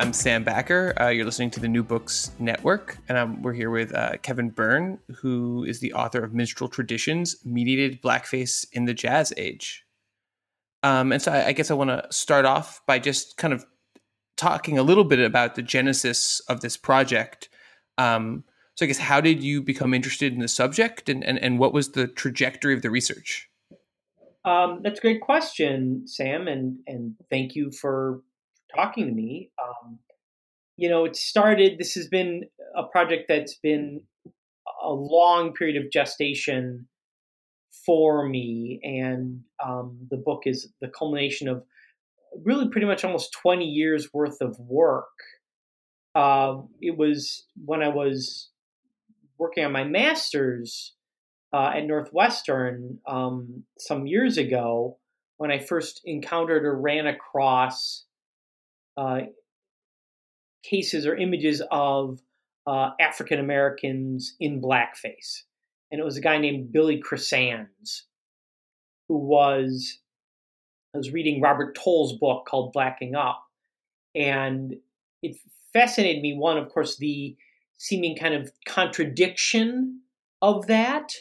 I'm Sam Backer. Uh, you're listening to the New Books Network, and we're here with uh, Kevin Byrne, who is the author of Minstrel Traditions Mediated Blackface in the Jazz Age. Um, and so I, I guess I want to start off by just kind of talking a little bit about the genesis of this project. Um, so I guess how did you become interested in the subject, and, and, and what was the trajectory of the research? Um, that's a great question, Sam, and and thank you for talking to me. Um, you know, it started. This has been a project that's been a long period of gestation for me, and um, the book is the culmination of really pretty much almost 20 years worth of work. Uh, it was when I was working on my master's uh, at Northwestern um, some years ago when I first encountered or ran across uh, cases or images of uh, African Americans in blackface. And it was a guy named Billy Kersands who was, I was reading Robert Toll's book called Blacking Up. And it fascinated me, one, of course, the seeming kind of contradiction of that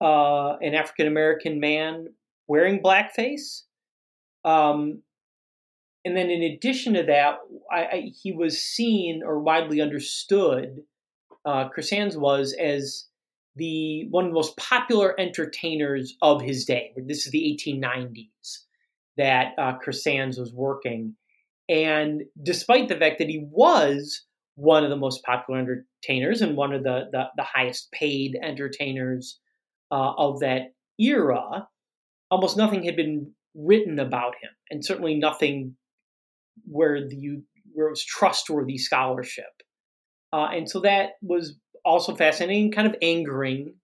uh, an African American man wearing blackface. Um, and then in addition to that, I, I, he was seen or widely understood, uh, Kersands was as the one of the most popular entertainers of his day. This is the 1890s that uh, Kersands was working. And despite the fact that he was one of the most popular entertainers and one of the, the, the highest paid entertainers uh, of that era, almost nothing had been written about him, and certainly nothing where the where it was trustworthy scholarship. Uh, and so that was also fascinating, kind of angering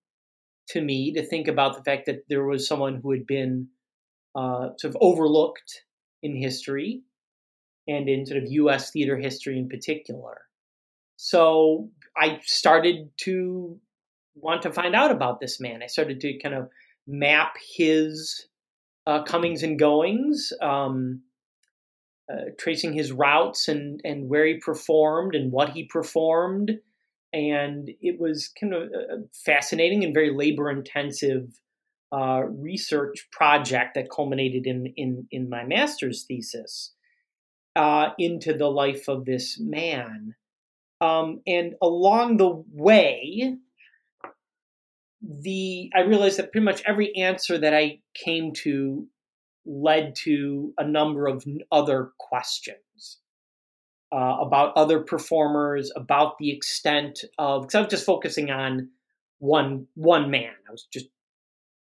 to me to think about the fact that there was someone who had been uh, sort of overlooked in history and in sort of U.S. theater history in particular. So I started to want to find out about this man. I started to kind of map his uh, comings and goings. Um, uh, tracing his routes and and where he performed and what he performed, and it was kind of a fascinating and very labor intensive uh, research project that culminated in in in my master's thesis uh, into the life of this man. Um, and along the way, the I realized that pretty much every answer that I came to led to a number of other questions uh, about other performers, about the extent of because I was just focusing on one one man. I was just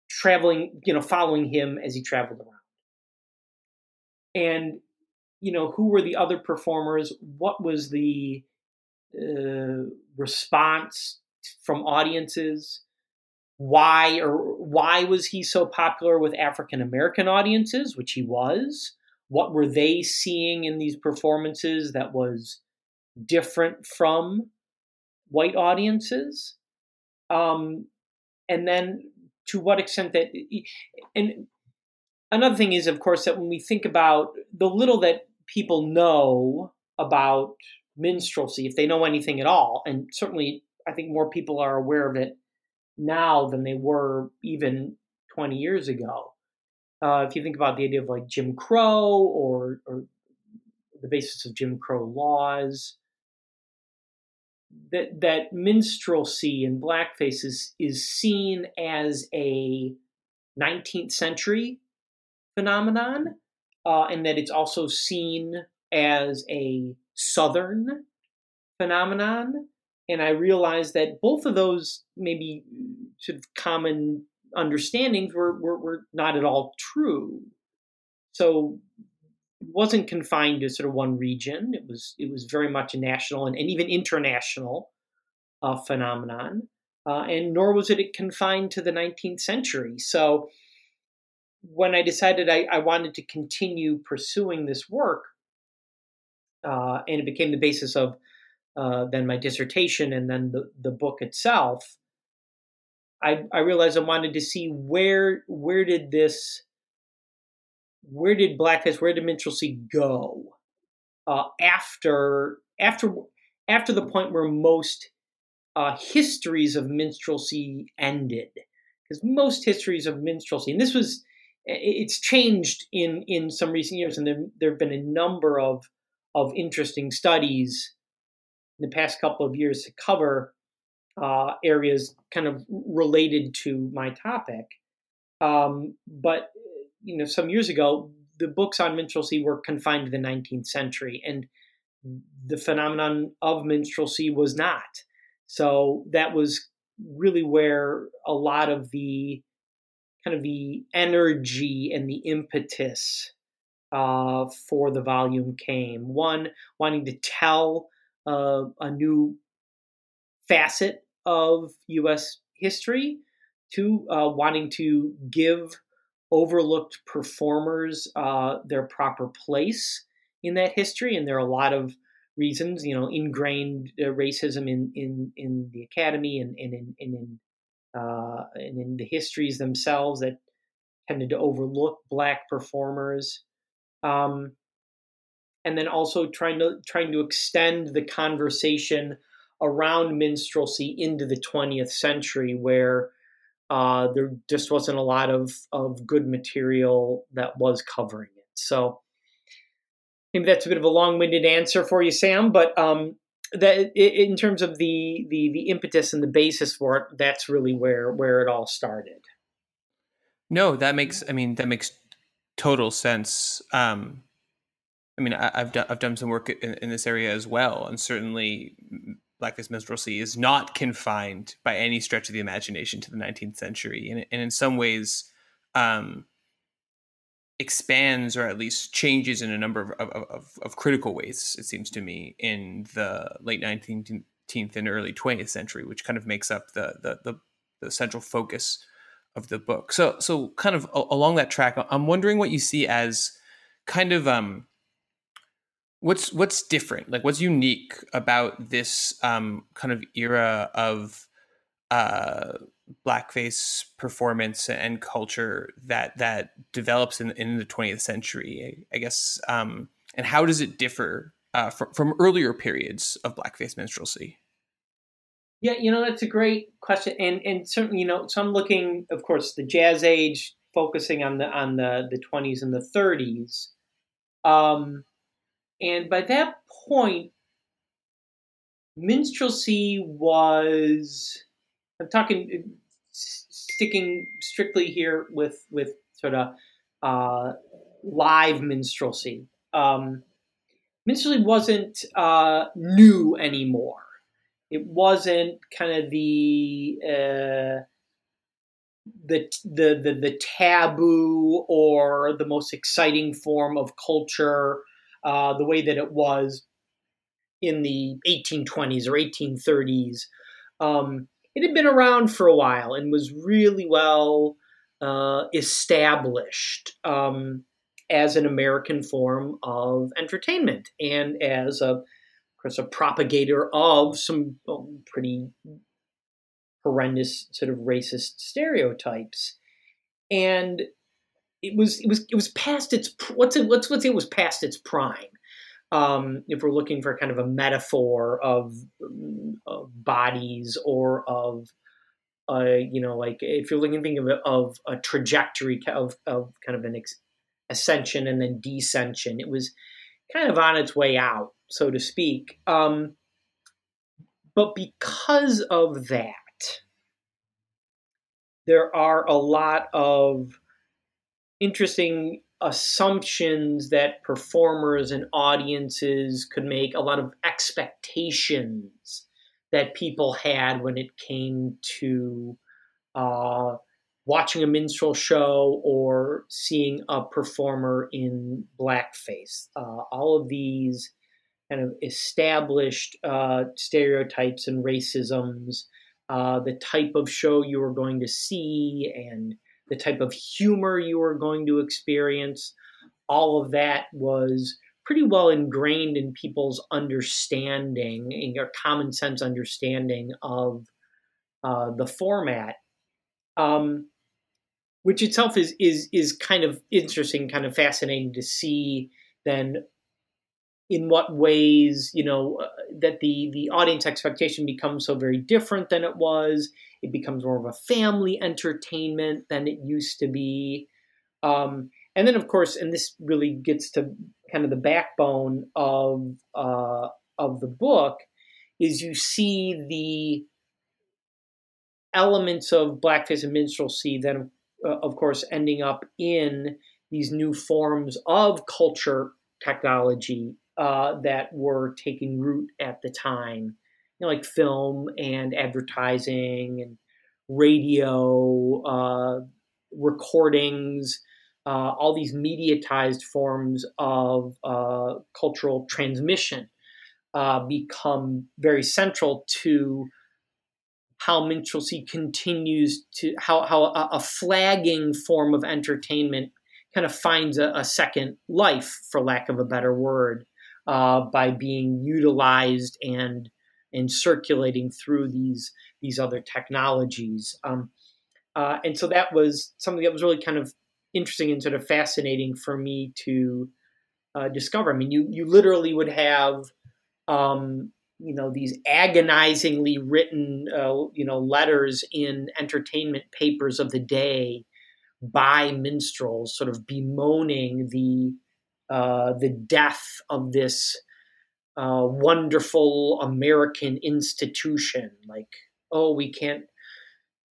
traveling, you know, following him as he traveled around. And you know, who were the other performers? What was the uh, response from audiences? Why or why was he so popular with African American audiences, which he was? What were they seeing in these performances that was different from white audiences? Um, and then to what extent that and another thing is of course that when we think about the little that people know about minstrelsy if they know anything at all and certainly i think more people are aware of it now than they were even 20 years ago. Uh, if you think about the idea of like Jim Crow or, or the basis of Jim Crow laws, that that minstrelsy and blackface is, is seen as a 19th century phenomenon, uh, and that it's also seen as a Southern phenomenon and I realized that both of those maybe sort of common understandings were, were, were not at all true. so it wasn't confined to sort of one region. It was it was very much a national and, and even international uh, phenomenon, uh, and nor was it confined to the 19th century. So when I decided I, I wanted to continue pursuing this work, uh, and it became the basis of uh, then my dissertation and then the, the book itself, I, I realized I wanted to see where where did this where did blackface where did minstrelsy go uh, after after after the point where most uh, histories of minstrelsy ended. Because most histories of minstrelsy and this was it's changed in in some recent years and there there have been a number of of interesting studies in the past couple of years to cover uh, areas kind of related to my topic. Um, but you know, some years ago, the books on minstrelsy were confined to the 19th century, and the phenomenon of minstrelsy was not. So that was really where a lot of the kind of the energy and the impetus uh, for the volume came. One, wanting to tell uh, a new facet of U.S. history. to uh, wanting to give overlooked performers uh, their proper place in that history. And there are a lot of reasons, you know, ingrained uh, racism in, in, in the academy and, and in, and in, uh, and in the histories themselves that tended to overlook black performers. Um, and then also trying to trying to extend the conversation around minstrelsy into the 20th century, where uh, there just wasn't a lot of of good material that was covering it. So maybe that's a bit of a long-winded answer for you, Sam, but um, that in terms of the, the the impetus and the basis for it, that's really where where it all started. No, that makes. I mean, that makes total sense. Um, I mean, I, have done I've done some work in, in, this area as well, and certainly blackface minstrelsy is not confined by any stretch of the imagination to the 19th century, and, and in some ways, um, expands or at least changes in a number of, of, of, of, critical ways. It seems to me in the late 19th and early 20th century, which kind of makes up the the, the, the central focus of the book. So so kind of along that track, I'm wondering what you see as kind of um what's what's different? Like what's unique about this um kind of era of uh blackface performance and culture that that develops in in the 20th century i guess um and how does it differ uh, from, from earlier periods of blackface minstrelsy? Yeah you know that's a great question and and certainly you know so i'm looking of course the jazz age focusing on the on the the 20s and the 30s um and by that point, minstrelsy was, I'm talking, sticking strictly here with, with sort of uh, live minstrelsy. Um, minstrelsy wasn't uh, new anymore. It wasn't kind of the, uh, the, the the the taboo or the most exciting form of culture uh, the way that it was in the 1820s or 1830s. Um, it had been around for a while and was really well uh, established um, as an American form of entertainment and as a, of course, a propagator of some pretty horrendous sort of racist stereotypes. And it was it was it was past its what's it what's what's it was past its prime. Um, if we're looking for kind of a metaphor of, of bodies or of uh, you know like if you're looking think of a, of a trajectory of of kind of an ex- ascension and then descension, it was kind of on its way out, so to speak. Um, but because of that, there are a lot of interesting assumptions that performers and audiences could make, a lot of expectations that people had when it came to uh, watching a minstrel show or seeing a performer in blackface. Uh, all of these kind of established uh, stereotypes and racisms, uh, the type of show you were going to see, and the type of humor you were going to experience, all of that was pretty well ingrained in people's understanding, in your common sense understanding of uh, the format. Um, which itself is is is kind of interesting, kind of fascinating to see. Then, in what ways you know uh, that the the audience expectation becomes so very different than it was. It becomes more of a family entertainment than it used to be. Um, and then, of course, and this really gets to kind of the backbone of uh, of the book, is you see the elements of blackface and minstrelsy then uh, of course, ending up in these new forms of culture technology uh, that were taking root at the time, you know, like film and advertising and radio uh, recordings. Uh, all these mediatized forms of uh, cultural transmission uh, become very central to how minstrelsy continues to how how a, a flagging form of entertainment kind of finds a, a, second life, for lack of a better word, uh, by being utilized and and circulating through these these other technologies. Um, uh, and so that was something that was really kind of interesting and sort of fascinating for me to uh, discover. I mean, you you literally would have um, you know these agonizingly written uh, you know letters in entertainment papers of the day by minstrels sort of bemoaning the uh, the death of this uh, wonderful American institution like oh we can't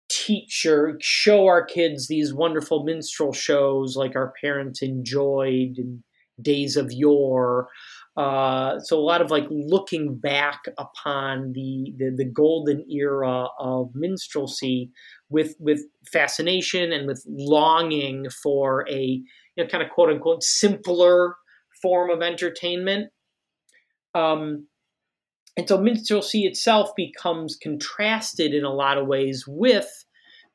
teach or show our kids these wonderful minstrel shows like our parents enjoyed in days of yore uh, so a lot of like looking back upon the, the, the golden era of minstrelsy with with fascination and with longing for a you know kind of quote unquote simpler form of entertainment. Um, and so minstrelsy itself becomes contrasted in a lot of ways with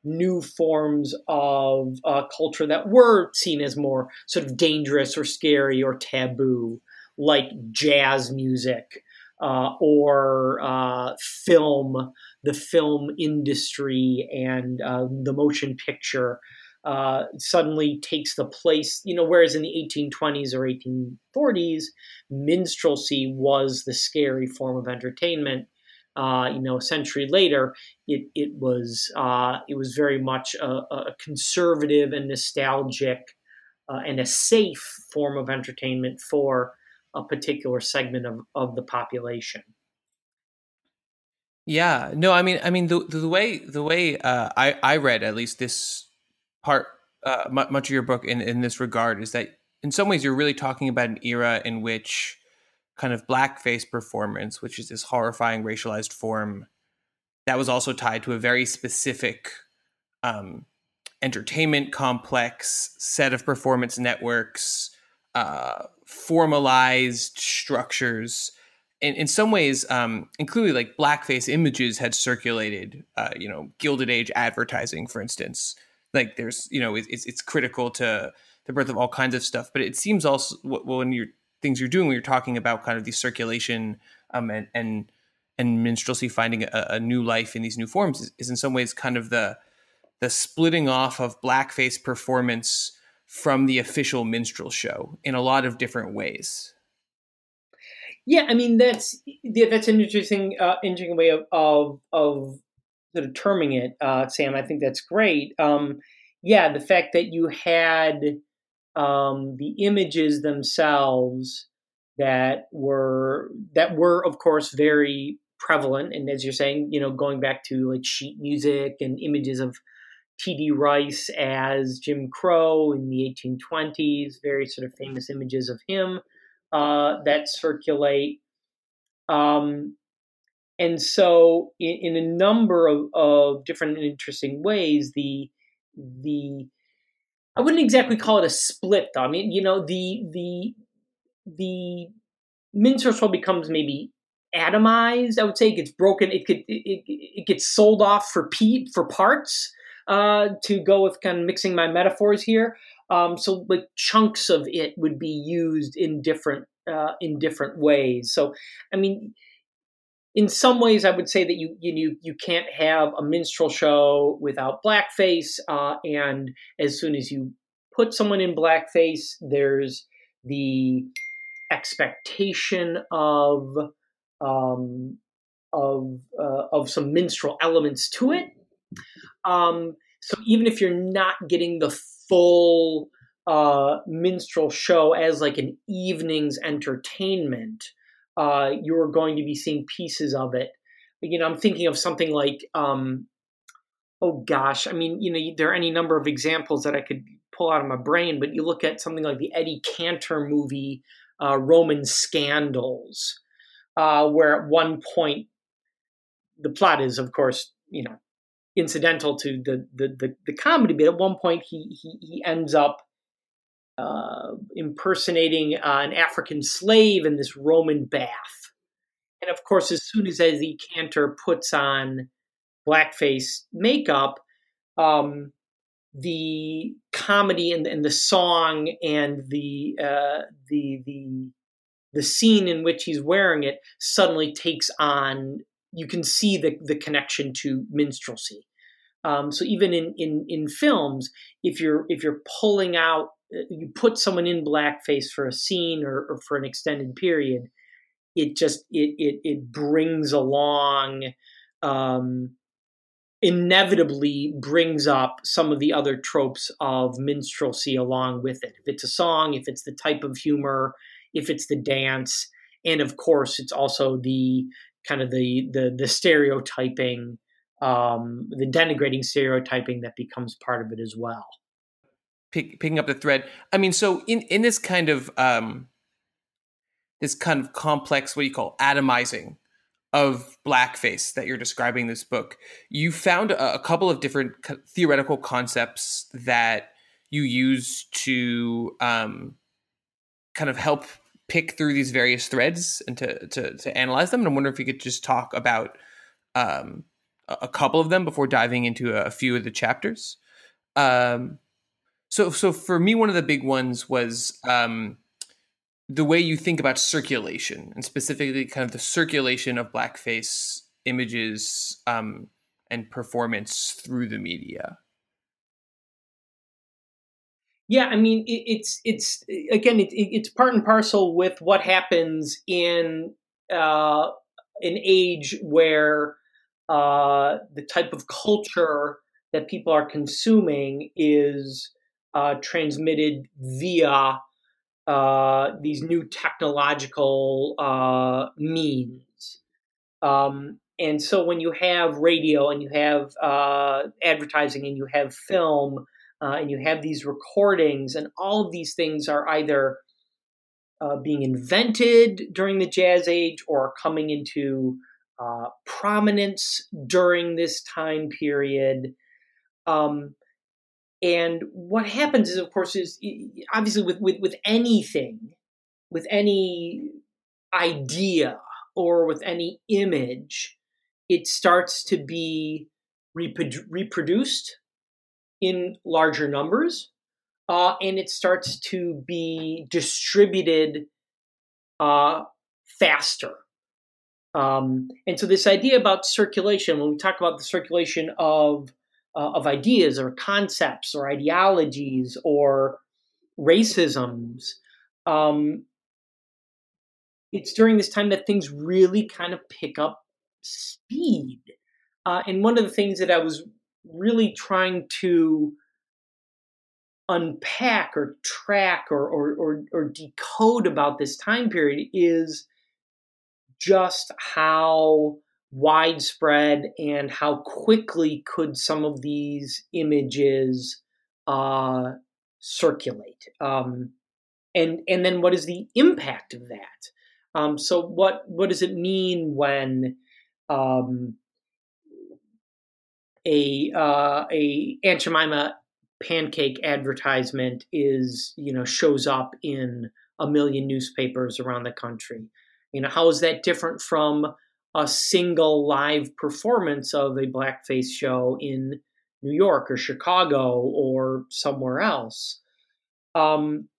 new forms of uh, culture that were seen as more sort of dangerous or scary or taboo like jazz music uh, or uh, film, the film industry and uh, the motion picture uh, suddenly takes the place, you know, whereas in the 1820s or 1840s, minstrelsy was the scary form of entertainment. Uh, you know, a century later, it it was uh, it was very much a, a conservative and nostalgic and a safe form of entertainment for a particular segment of, of the population. Yeah, no, I mean, I mean, the the way the way uh, I I read at least this part, uh, much of your book in in this regard is that in some ways you're really talking about an era in which kind of blackface performance, which is this horrifying racialized form, that was also tied to a very specific um, entertainment complex set of performance networks uh, formalized structures. In, in some ways, um, including like blackface images had circulated, uh, you know, Gilded Age advertising, for instance. Like there's, you know, it's, it's critical to the birth of all kinds of stuff. But it seems also when you're things you're doing when you're talking about kind of the circulation um, and and and minstrelsy finding a, a, new life in these new forms is, is, in some ways kind of the the splitting off of blackface performance from the official minstrel show in a lot of different ways. Yeah, I mean that's that's an interesting uh, interesting way of, of of terming it, uh, Sam. I think that's great. Um, yeah, the fact that you had um, the images themselves that were that were of course very prevalent, and as you're saying, you know, going back to like sheet music and images of T.D. Rice as Jim Crow in the 1820s, very sort of famous images of him uh, that circulate. Um, and so, in, in, a number of, of different and interesting ways, the the I wouldn't exactly call it a split though. I mean, you know, the the the minstrel becomes maybe atomized. I would say it gets broken. It could it, it, gets sold off for pe- for parts. Uh, to go with kind of mixing my metaphors here. Um, so like chunks of it would be used in different uh, in different ways. So I mean, in some ways, I would say that you you you can't have a minstrel show without blackface. Uh, and as soon as you put someone in blackface, there's the expectation of um, of uh, of some minstrel elements to it. Um, so even if you're not getting the full uh, minstrel show as like an evening's entertainment, uh, you're going to be seeing pieces of it. You know, I'm thinking of something like, um, oh gosh, I mean, you know, there are any number of examples that I could pull out of my brain, but you look at something like the Eddie Cantor movie, uh, Roman Scandals, uh, where at one point, the plot is, of course, you know, incidental to the the the, the comedy, but at one point he he, he ends up uh, impersonating uh, an African slave in this Roman bath. And of course, as soon as Eddie Cantor puts on blackface makeup, um, the comedy and, and, the song and the uh, the the the scene in which he's wearing it suddenly takes on. You can see the the connection to minstrelsy. Um, so even in, in in films, if you're if you're pulling out you put someone in blackface for a scene or, or for an extended period, it just it it, it brings along um, inevitably brings up some of the other tropes of minstrelsy along with it. If it's a song, if it's the type of humor, if it's the dance, and of course, it's also the kind of the the the stereotyping, um, the denigrating stereotyping that becomes part of it as well pick, picking up the thread. I mean, so in in this kind of um, this kind of complex, what do you call atomizing of blackface that you're describing this book, you found a, a couple of different co- theoretical concepts that you use to um, kind of help pick through these various threads and to, to, to analyze them. And I wonder if you could just talk about um, a couple of them before diving into a, few of the chapters. Um, so, so for me, one of the big ones was um, the way you think about circulation, and specifically, kind of the circulation of blackface images um, and performance through the media. Yeah, I mean, it, it's it's again, it, it's part and parcel with what happens in uh, an age where uh, the type of culture that people are consuming is uh, transmitted via uh, these new technological uh, means. Um, and so when you have radio and you have uh, advertising and you have film uh, and you have these recordings, and all of these things are either uh, being invented during the Jazz Age or coming into prominence during this time period. Um, and what happens is, of course, is obviously with, with, with anything, with any idea or with any image, it starts to be reprodu- reproduced in larger numbers, uh, and it starts to be distributed uh, faster. Um, and so, this idea about circulation, when we talk about the circulation of uh, of ideas or concepts or ideologies or racisms. Um, it's during this time that things really kind of pick up speed. Uh, and one of the things that I was really trying to unpack or track or, or, or, or decode about this time period is just how widespread and how quickly could some of these images uh, circulate um, and and then what is the impact of that? Um, so what what does it mean when um, a uh, a Aunt Jemima pancake advertisement is you know shows up in a million newspapers around the country? You know how is that different from a single live performance of a blackface show in new york or chicago or somewhere else. Um,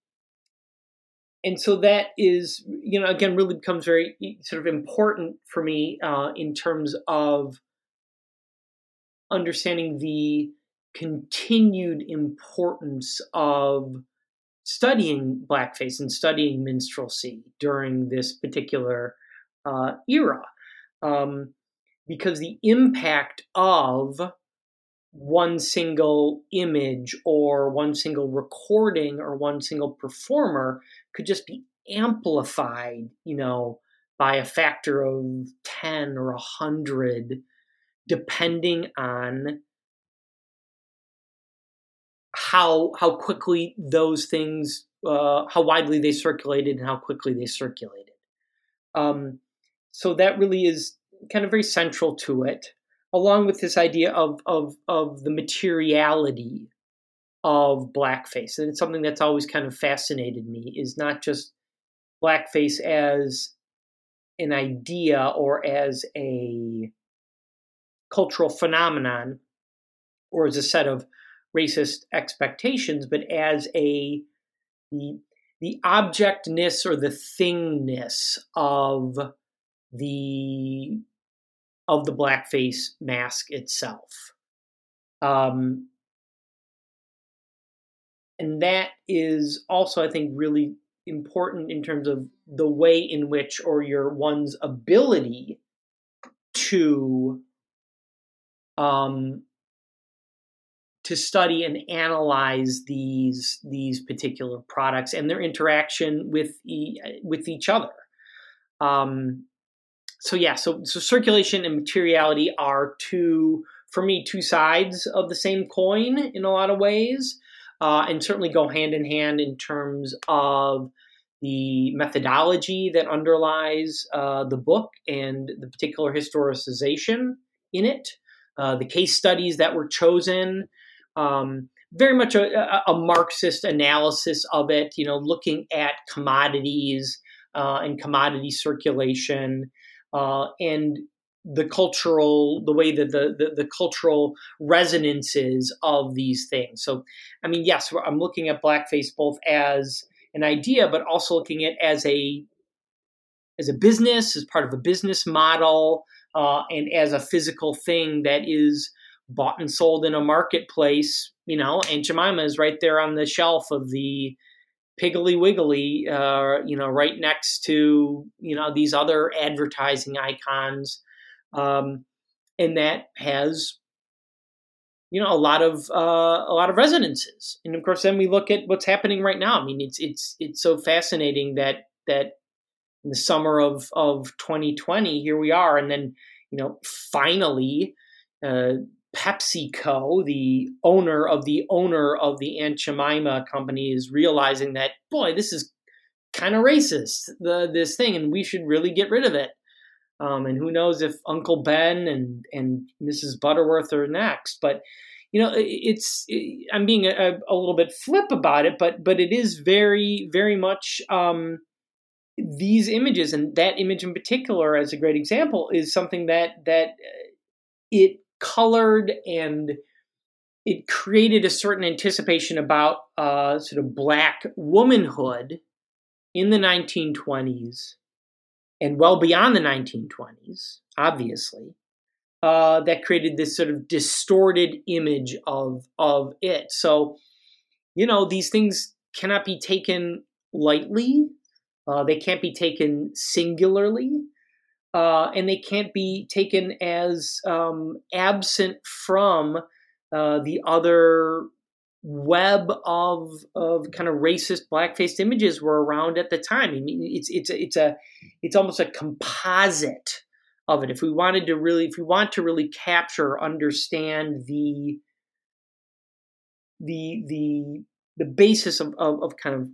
and so that is you know again really becomes very sort of important for me uh, in terms of understanding the continued importance of studying blackface and studying minstrelsy during this particular uh, era um, because the impact of one single image or one single recording or one single performer could just be amplified, you know, by a factor of 10 or 100, depending on how how quickly those things uh, how widely they circulated and how quickly they circulated. Um, so that really is kind of very central to it, along with this idea of of of the materiality of blackface, and it's something that's always kind of fascinated me. Is not just blackface as an idea or as a cultural phenomenon or as a set of racist expectations, but as a the, the objectness or the thingness of the of the blackface mask itself. Um, and that is also, I think, really important in terms of the way in which, or your one's ability to um, to study and analyze these these particular products and their interaction with e- with each other. Um, so yeah, so so circulation and materiality are two for me two sides of the same coin in a lot of ways, uh, and certainly go hand in hand in terms of the methodology that underlies uh, the book and the particular historicization in it, uh, the case studies that were chosen um, very much a, a, Marxist analysis of it, you know, looking at commodities uh, and commodity circulation uh, and the cultural, the way that the, the, the, cultural resonances of these things. So, I mean, yes, I'm looking at blackface both as an idea, but also looking at as a as a business, as part of a business model, uh, and as a physical thing that is bought and sold in a marketplace, you know, and Jemima is right there on the shelf of the Piggly Wiggly, uh, you know, right next to, you know, these other advertising icons. Um, and that has, you know, a lot of uh, a lot of resonances. And of course, then we look at what's happening right now. I mean, it's it's it's so fascinating that that in the summer of of 2020, here we are, and then you know, finally, uh, PepsiCo, the owner of the owner of the Aunt Jemima company, is realizing that boy, this is kind of racist, the this thing, and we should really get rid of it. Um, and who knows if Uncle Ben and and Mrs. Butterworth are next, but you know, it's it, I'm being a, a, little bit flip about it, but but it is very very much um, these images, and that image in particular, as a great example, is something that that uh, it colored and it created a certain anticipation about uh, sort of black womanhood in the 1920s and well beyond the 1920s, obviously, uh, that created this sort of distorted image of of it. So, you know, these things cannot be taken lightly. Uh, they can't be taken singularly uh, and they can't be taken as um, absent from uh, the other web of of kind of racist black-faced images were around at the time. I mean, it's it's it's a it's almost a composite of it. If we wanted to really, if we want to really capture, understand the the the the basis of, of, of kind of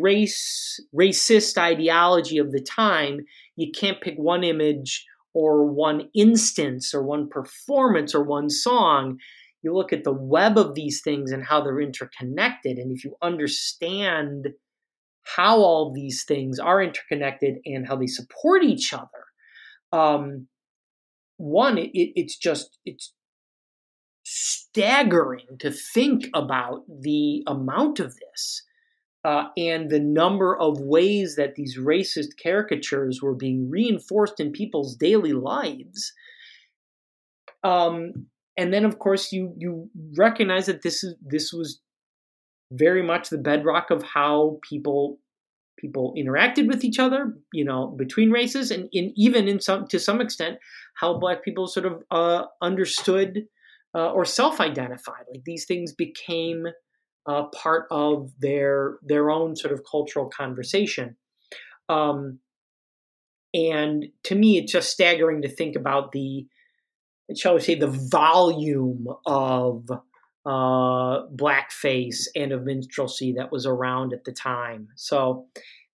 race racist ideology of the time, you can't pick one image or one instance or one performance or one song. you look at the web of these things and how they're interconnected, and if you understand how all these things are interconnected and how they support each other, um, one, it, it's just it's staggering to think about the amount of this uh, and the number of ways that these racist caricatures were being reinforced in people's daily lives. Um, and then, of course, you you recognize that this is this was very much the bedrock of how people people interacted with each other, you know, between races, and in, even in some to some extent, how Black people sort of uh, understood uh, or self-identified. Like these things became uh, part of their their own sort of cultural conversation. Um, and to me, it's just staggering to think about the, shall we say, the volume of uh, blackface and of minstrelsy that was around at the time. So,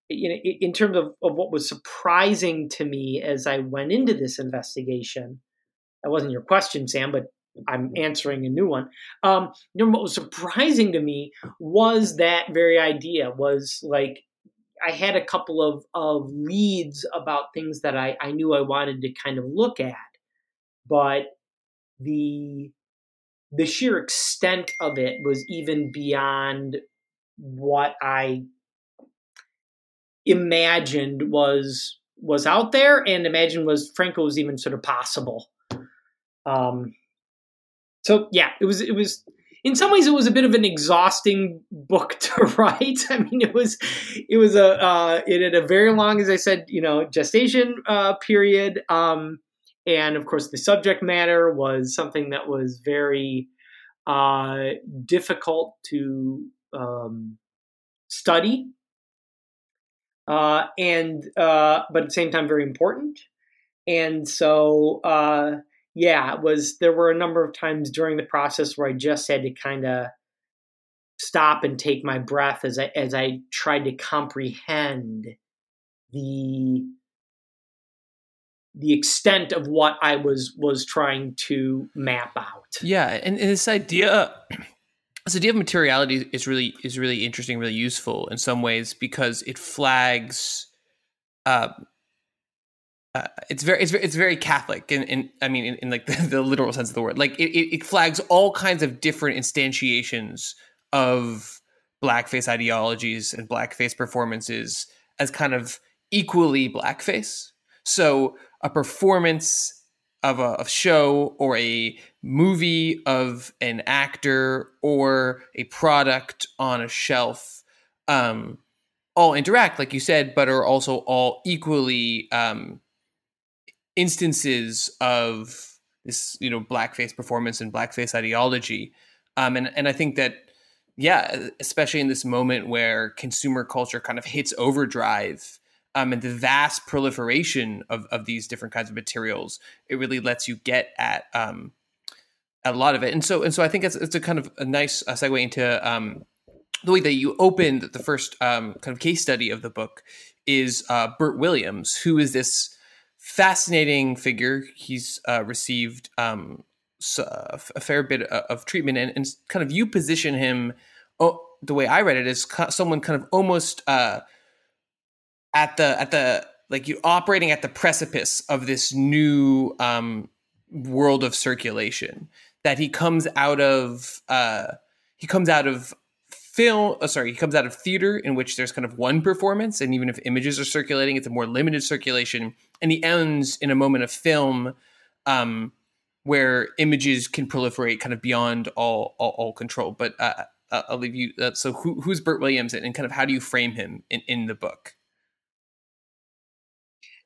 you know, in terms of, of what was surprising to me as I went into this investigation, that wasn't your question, Sam, but I'm answering a new one. Um, you know, what was surprising to me was that very idea was like I had a couple of, of leads about things that I, I knew I wanted to kind of look at, but the the sheer extent of it was even beyond what I imagined was was out there and imagined was Franco was even sort of possible. Um, so yeah, it was it was in some ways it was a bit of an exhausting book to write. I mean, it was it was a uh, it had a very long, as I said, you know, gestation uh, period, um, and of course the subject matter was something that was very uh, difficult to um, study, uh, and uh, but at the same time very important. And so uh, yeah, it was there were a number of times during the process where I just had to kind of stop and take my breath as I as I tried to comprehend the the extent of what I was was trying to map out. Yeah, and, and this idea this idea of materiality is really is really interesting, really useful in some ways because it flags uh, uh, it's very it's it's very Catholic, and, and I mean in, in like the, the, literal sense of the word. Like it, it flags all kinds of different instantiations of blackface ideologies and blackface performances as kind of equally blackface. So a performance of a of show or a movie of an actor or a product on a shelf um, all interact, like you said, but are also all equally um, instances of this, you know, blackface performance and blackface ideology. Um, and and I think that yeah, especially in this moment where consumer culture kind of hits overdrive. Um, and the vast proliferation of, of these different kinds of materials, it really lets you get at um, a lot of it. And so and so I think it's it's a kind of a nice uh, segue into um, the way that you opened the first um, kind of case study of the book is uh, Bert Williams, who is this fascinating figure. He's uh, received um, so, uh, a fair bit of treatment, and, and, kind of you position him. Oh, the way I read it is someone kind of almost uh, at the at the like you operating at the precipice of this new um, world of circulation that he comes out of. Uh, he comes out of film oh, sorry he comes out of theater in which there's kind of one performance and even if images are circulating it's a more limited circulation and he ends in a moment of film um, where images can proliferate kind of beyond all all, all control but uh, uh i'll leave you uh, so who, who's bert williams and kind of how do you frame him in, in the book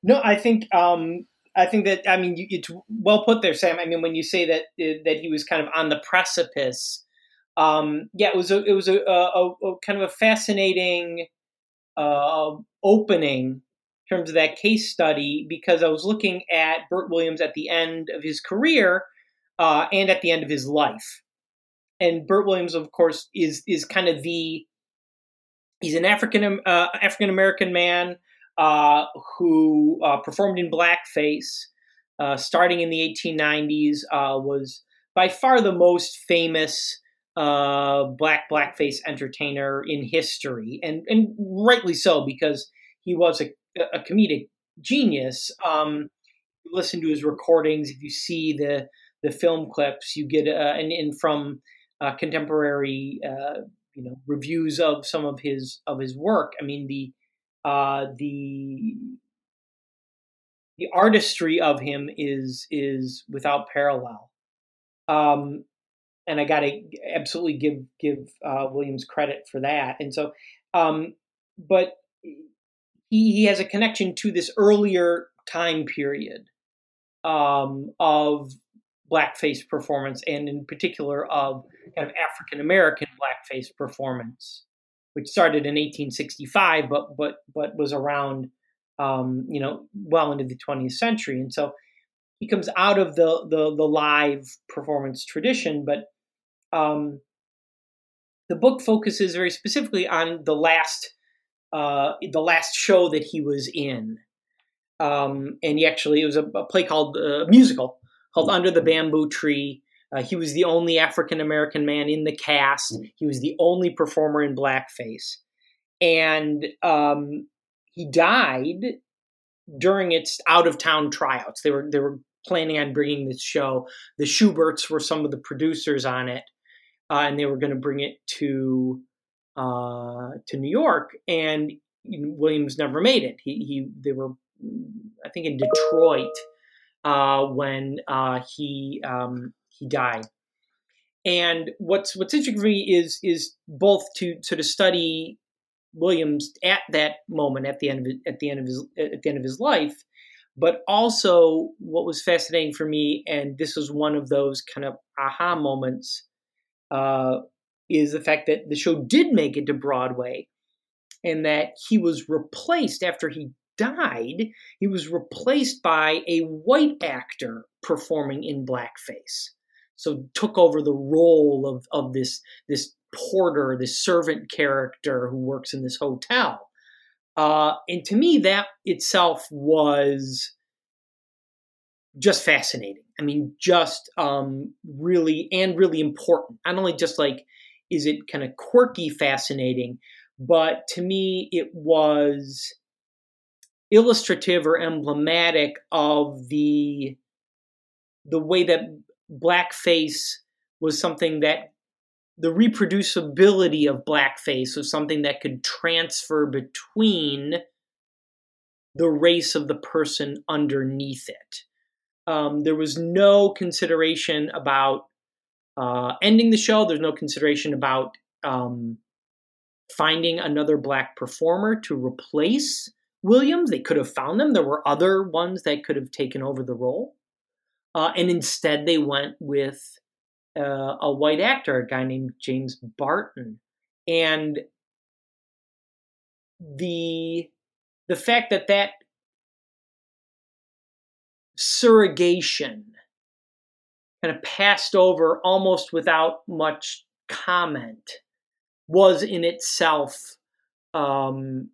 no i think um, I think that I mean it's well put there, Sam. I mean when you say that that he was kind of on the precipice um, yeah, it was a it was a, a, a kind of a fascinating uh, opening in terms of that case study because I was looking at Bert Williams at the end of his career uh, and at the end of his life. And Bert Williams, of course, is is kind of the he's an African uh, African American man uh, who uh, performed in blackface uh, starting in the 1890s. was by far the most famous uh, black blackface entertainer in history, and and rightly so because he was a, a comedic genius. Um, listen to his recordings. If you see the the film clips, you get uh, and, and from uh, contemporary uh, you know reviews of some of his of his work. I mean the uh, the the artistry of him is is without parallel. Um, and I got to absolutely give give uh, Williams credit for that. And so, um, but he, he has a connection to this earlier time period um, of blackface performance, and in particular of kind of African American blackface performance, which started in 1865, but but but was around, um, you know, well into the 20th century, and so he comes out of the the, the live performance tradition, but um, the book focuses very specifically on the last uh, the last show that he was in. Um, and he actually it was a, a play called uh, musical called mm. Under the Bamboo Tree. Uh, he was the only African American man in the cast. Mm. He was the only performer in blackface, and um, he died during its out of town tryouts. They were they were planning on bringing this show. The Shuberts were some of the producers on it, uh, and they were going to bring it to uh, to New York. And Williams never made it. He, he they were, I think, in Detroit uh, when uh, he um, he died. And what's what's interesting for me is is both to sort of study Williams at that moment at the end of at the end of his at the end of his life, but also what was fascinating for me, and this was one of those kind of aha moments, uh, is the fact that the show did make it to Broadway, and that he was replaced after he died. He was replaced by a white actor performing in blackface. So took over the role of of this this porter, this servant character who works in this hotel. Uh, and to me, that itself was just fascinating. I mean, just um, really and really important. Not only just like is it kind of quirky, fascinating, but to me, it was illustrative or emblematic of the the way that blackface was something that the reproducibility of blackface was something that could transfer between the race of the person underneath it. Um, there was no consideration about uh, ending the show. There's no consideration about um, finding another black performer to replace Williams. They could have found them. There were other ones that could have taken over the role. Uh, and instead, they went with uh, a white actor, a guy named James Barton, and the the fact that that surrogation kind of passed over almost without much comment was in itself um,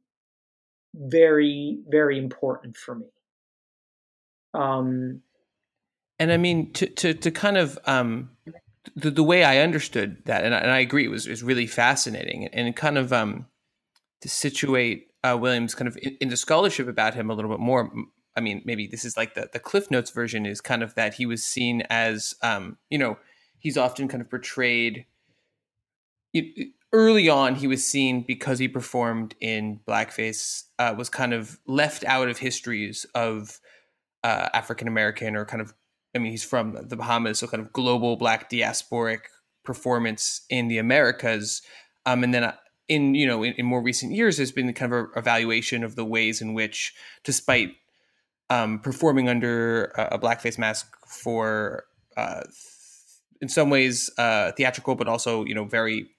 very very important for me. Um, and I mean to to to kind of um, the, the way I understood that, and I, and I agree, it was, was really fascinating and, kind of um, to situate uh, Williams kind of in, the scholarship about him a little bit more. I mean, maybe this is like the, the Cliff Notes version is kind of that he was seen as, um, you know, he's often kind of portrayed. Early on, he was seen because he performed in blackface, uh, was kind of left out of histories of uh, African American or kind of I mean, he's from the Bahamas, so kind of global black diasporic performance in the Americas. Um, and then uh, in you know in, in, more recent years, there's been kind of a evaluation of the ways in which, despite um, performing under a, blackface mask for, uh, in some ways, uh, theatrical, but also you know very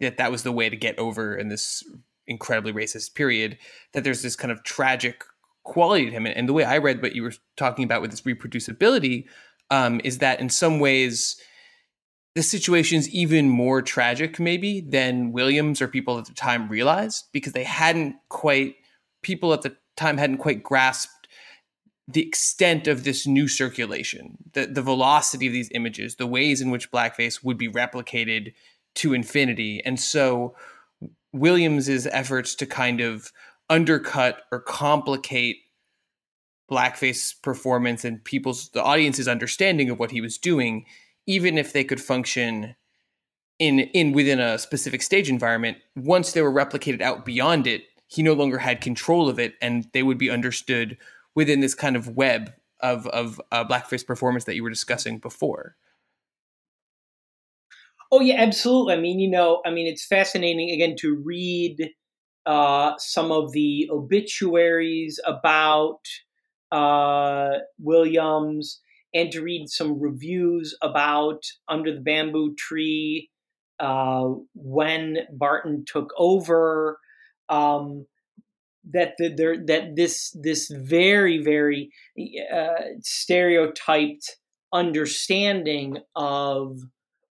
that that was the way to get over in this incredibly racist period. That there's this kind of tragic quality to him. And, and the way I read what you were talking about with this reproducibility um, is that in some ways the situation's even more tragic maybe than Williams or people at the time realized because they hadn't quite people at the time hadn't quite grasped the extent of this new circulation, the, the velocity of these images, the ways in which blackface would be replicated to infinity. And so Williams's efforts to kind of undercut or complicate blackface performance and people's the audience's understanding of what he was doing, even if they could function in in within a specific stage environment, once they were replicated out beyond it, he no longer had control of it, and they would be understood within this kind of web of of uh, blackface performance that you were discussing before. Oh yeah, absolutely. I mean, you know, I mean, it's fascinating again to read uh, some of the obituaries about uh, Williams and to read some reviews about Under the Bamboo Tree uh, when Barton took over. Um, that the, there that this this very very uh, stereotyped understanding of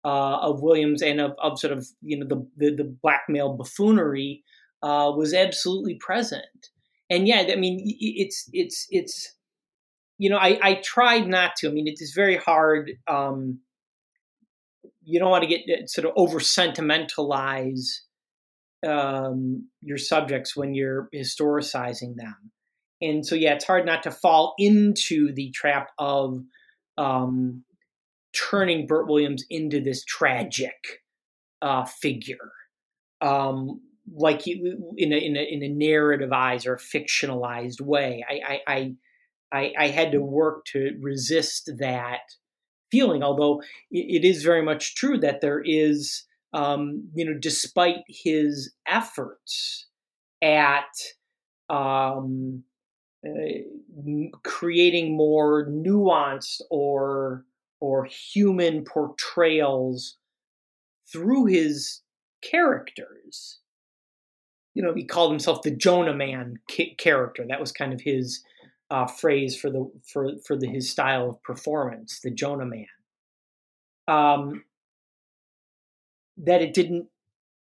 uh, of Williams and of, of sort of you know the the, the blackmail buffoonery uh, was absolutely present. And yeah, I mean it's it's it's you know I I tried not to. I mean it is very hard. Um, you don't want to get uh, sort of over sentimentalize um, your subjects when you're historicizing them. And so, yeah, it's hard not to fall into the trap of um, turning Bert Williams into this tragic uh, figure, um, like you, in a, in a in a narrativized or fictionalized way. I I, I I had to work to resist that feeling, although it is very much true that there is um, you know, despite his efforts at um, uh, creating more nuanced or or human portrayals through his characters. You know, he called himself the Jonah Man character. That was kind of his uh, phrase for the for for the, his style of performance, the Jonah Man. Um, that it didn't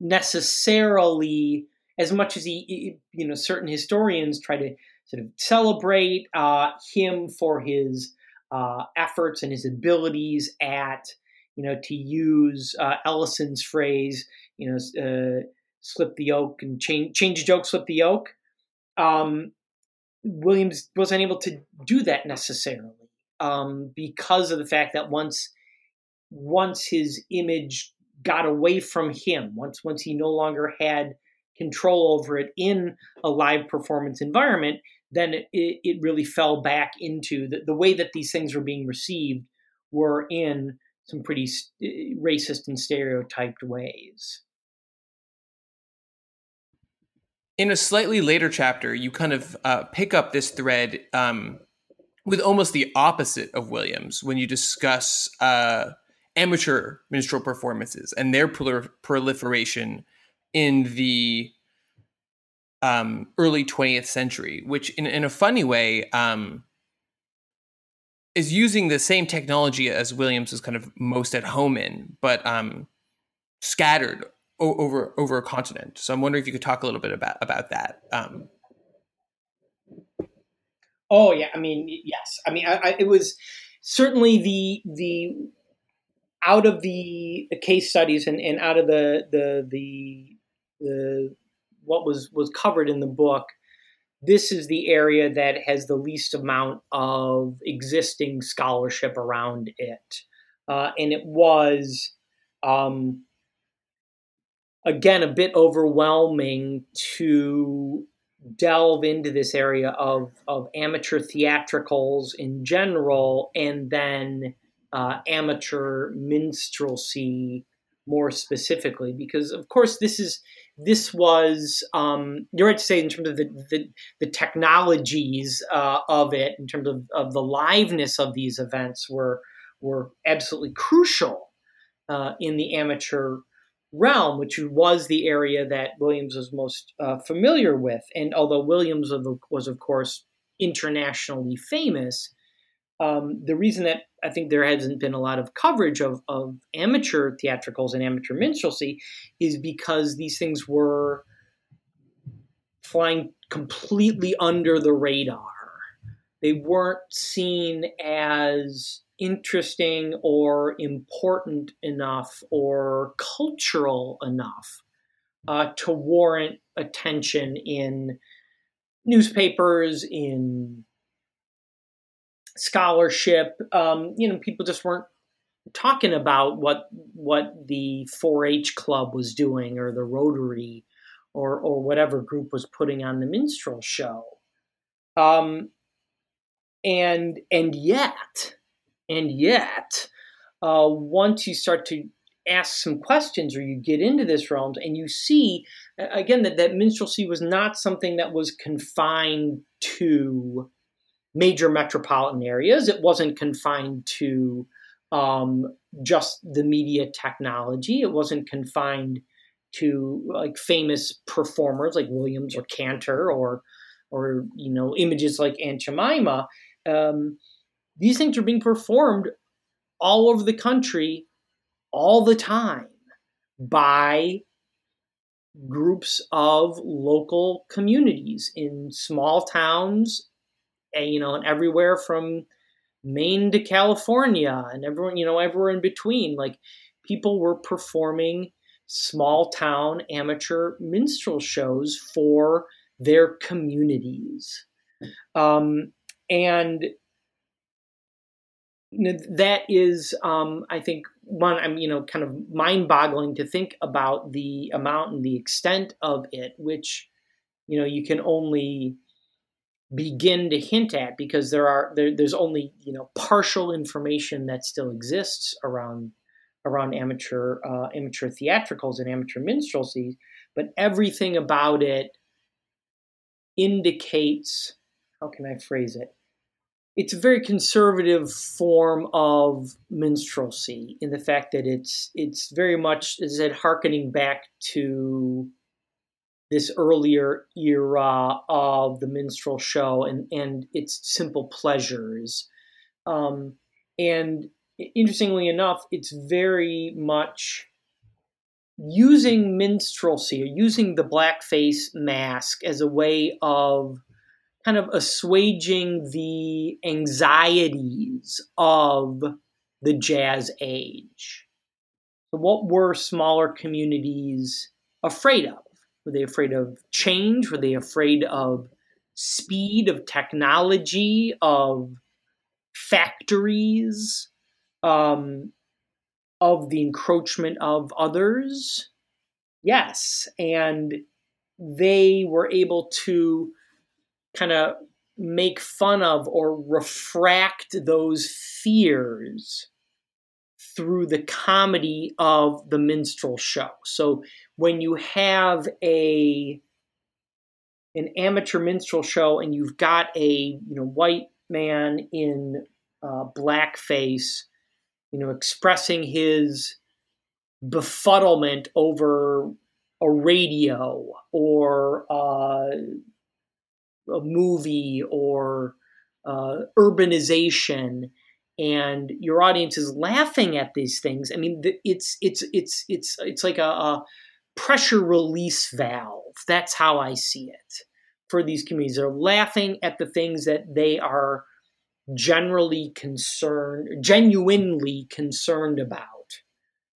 necessarily, as much as he, you know, certain historians try to sort of celebrate uh, him for his uh, efforts and his abilities at, you know, to use uh, Ellison's phrase, you know, uh, slip the yoke and change change the joke, slip the yoke. Um, Williams wasn't able to do that necessarily um, because of the fact that once once his image got away from him once once he no longer had control over it in a live performance environment then it, it really fell back into the, the way that these things were being received were in some pretty racist and stereotyped ways. In a slightly later chapter you kind of uh, pick up this thread um, with almost the opposite of williams when you discuss uh, amateur minstrel performances and their proliferation in the um, early 20th century, which in, in a funny way um, is using the same technology as Williams is kind of most at home in, but um, scattered o- over over a continent. So I'm wondering if you could talk a little bit about about that. Um. oh yeah, I mean yes, I mean I, I, it was certainly the the out of the, the case studies and, and out of the, the the the what was was covered in the book, this is the area that has the least amount of existing scholarship around it, uh, and it was. Um, again, a bit overwhelming to delve into this area of, of amateur theatricals in general and then uh, amateur minstrelsy more specifically because of course this is this was um, you're right to say in terms of the the, the technologies uh, of it in terms of, of the liveness of these events were were absolutely crucial uh, in the amateur realm which was the area that Williams was most uh, familiar with. And although Williams was of course internationally famous um, the reason that I think there hasn't been a lot of coverage of, of amateur theatricals and amateur minstrelsy is because these things were flying completely under the radar. they weren't seen as interesting or important enough or cultural enough uh, to warrant attention in newspapers, in scholarship. Um, you know, people just weren't talking about what what the 4-H club was doing or the Rotary or or whatever group was putting on the minstrel show. Um, and and yet, and yet, uh, once you start to ask some questions or you get into this realm and you see again that, that minstrelsy was not something that was confined to major metropolitan areas. It wasn't confined to um, just the media technology. It wasn't confined to like famous performers like williams or cantor or or you know images like aunt jemima um, these things are being performed all over the country all the time by groups of local communities in small towns you know and everywhere from Maine to California and everyone you know everywhere in between like people were performing small town amateur minstrel shows for their communities. Um, and that is um, i think one i'm you know kind of mind-boggling to think about the amount and the extent of it which you know you can only begin to hint at because there are there, there's only you know partial information that still exists around around amateur uh, amateur theatricals and amateur minstrelsy but everything about it indicates how can i phrase it? It's a very conservative form of minstrelsy in the fact that it's it's very much is I said harkening back to this earlier era of the minstrel show and and its simple pleasures um, and interestingly enough it's very much using minstrelsy or using the blackface mask as a way of kind of assuaging the anxieties of the jazz age. So what were smaller communities afraid of? Were they afraid of change? Were they afraid of speed, of technology, of factories, um, of the encroachment of others? Yes. And they were able to kind of make fun of or refract those fears through the comedy of the minstrel show. So when you have a an amateur minstrel show and you've got a you know white man in uh, blackface, you know, expressing his befuddlement over a radio or uh, a movie or uh, urbanization and your audience is laughing at these things i mean it's it's it's it's it's like a, a pressure release valve. That's how i see it for these communities. They're laughing at the things that they are generally concerned genuinely concerned about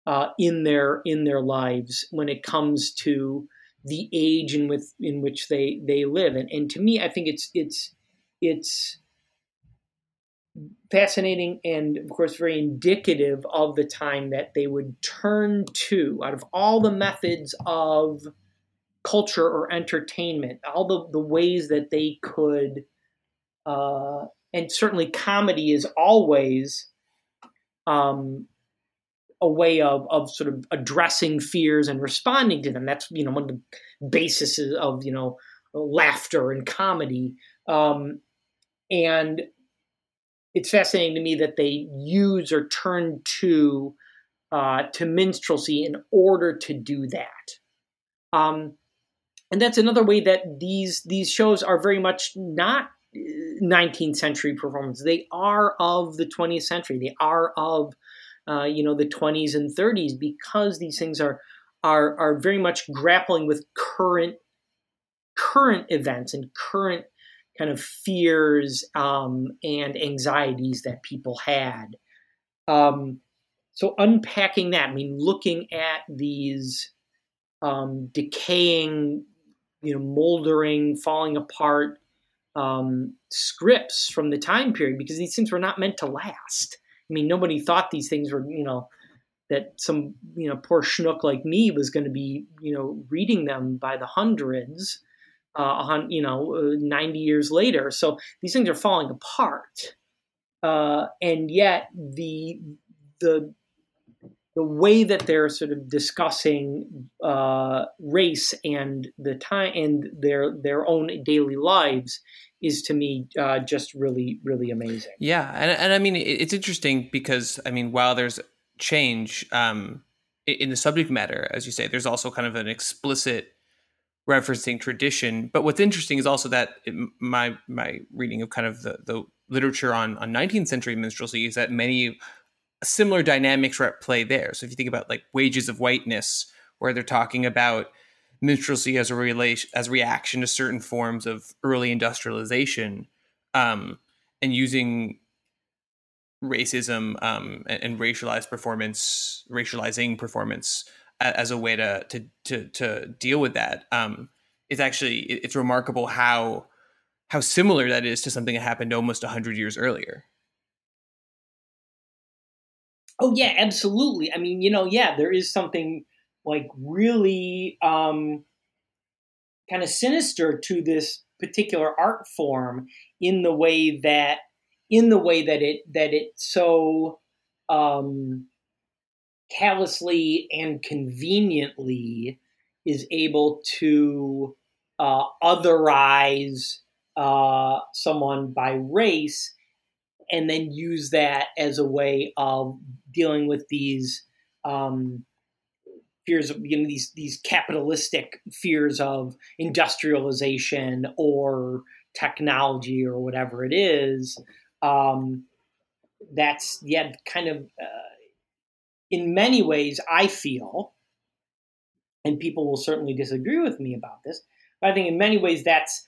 uh, in their in their lives when it comes to the age in with in which they they live. And and to me i think it's it's it's fascinating and of course very indicative of the time that they would turn to out of all the methods of culture or entertainment all the, the ways that they could uh, and certainly comedy is always um, a way of of sort of addressing fears and responding to them. That's you know one of the basis of you know laughter and comedy. Um, and it's fascinating to me that they use or turn to uh, to minstrelsy in order to do that. Um, and that's another way that these these shows are very much not 19th century performance. They are of the 20th century. They are of uh, you know the 20s and 30s because these things are are are very much grappling with current current events and current kind of fears um, and anxieties that people had. Um, so unpacking that, I mean, looking at these um, decaying, you know, moldering, falling apart um, scripts from the time period because these things were not meant to last. I mean, nobody thought these things were, you know, that some, you know, poor schnook like me was going to be, you know, reading them by the hundreds, uh, you know, uh, 90 years later. So these things are falling apart. Uh, and yet the, the, the way that they're sort of discussing uh, race and the time and their their own daily lives is to me uh, just really really amazing. Yeah, and and I mean it's interesting because I mean while there's change um, in the subject matter, as you say, there's also kind of an explicit referencing tradition. But what's interesting is also that it, my my reading of kind of the, the literature on on 19th century minstrelsy is that many similar dynamics are at play there. So if you think about like wages of whiteness, where they're talking about minstrelsy as a relation as reaction to certain forms of early industrialization, um, and using racism um, and, and, racialized performance, racializing performance as a way to to to, to deal with that. Um, it's actually it's remarkable how how similar that is to something that happened almost hundred years earlier. Oh yeah, absolutely. I mean, you know, yeah, there is something like really um, kind of sinister to this particular art form in the way that in the way that it that it so um, callously and conveniently is able to uh, otherize uh, someone by race and then use that as a way of dealing with these um, fears of you know these these capitalistic fears of industrialization or technology or whatever it is. Um, that's yeah, kind of uh, in many ways I feel, and people will certainly disagree with me about this, but I think in many ways that's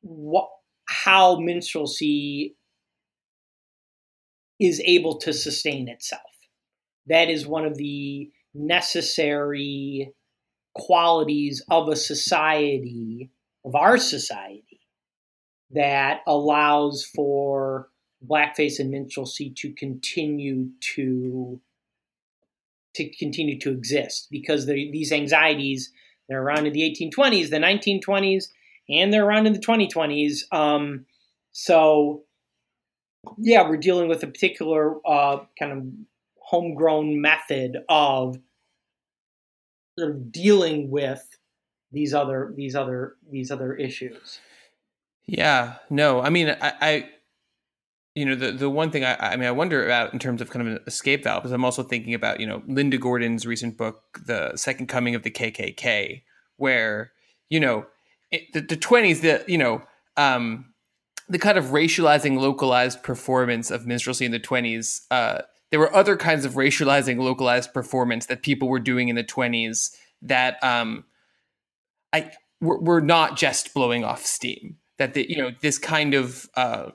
what how minstrelsy is able to sustain itself. That is one of the necessary qualities of a society, of our society, that allows for blackface and minstrelsy to continue to to continue to exist because these anxieties they're around in the 1820s, the 1920s, and they're around in the 2020s. Um, so yeah, we're dealing with a particular uh, kind of homegrown method of sort of dealing with these other these other these other issues. Yeah, no, I mean, I, I you know, the the one thing I, I mean, I wonder about in terms of kind of an escape valve is I'm also thinking about you know Linda Gordon's recent book, The Second Coming of the KKK, where you know it, the, the 20s, the you know. Um, the kind of racializing localized performance of minstrelsy in the 20s uh, there were other kinds of racializing localized performance that people were doing in the 20s that um, I were, were not just blowing off steam that the, you know this kind of uh,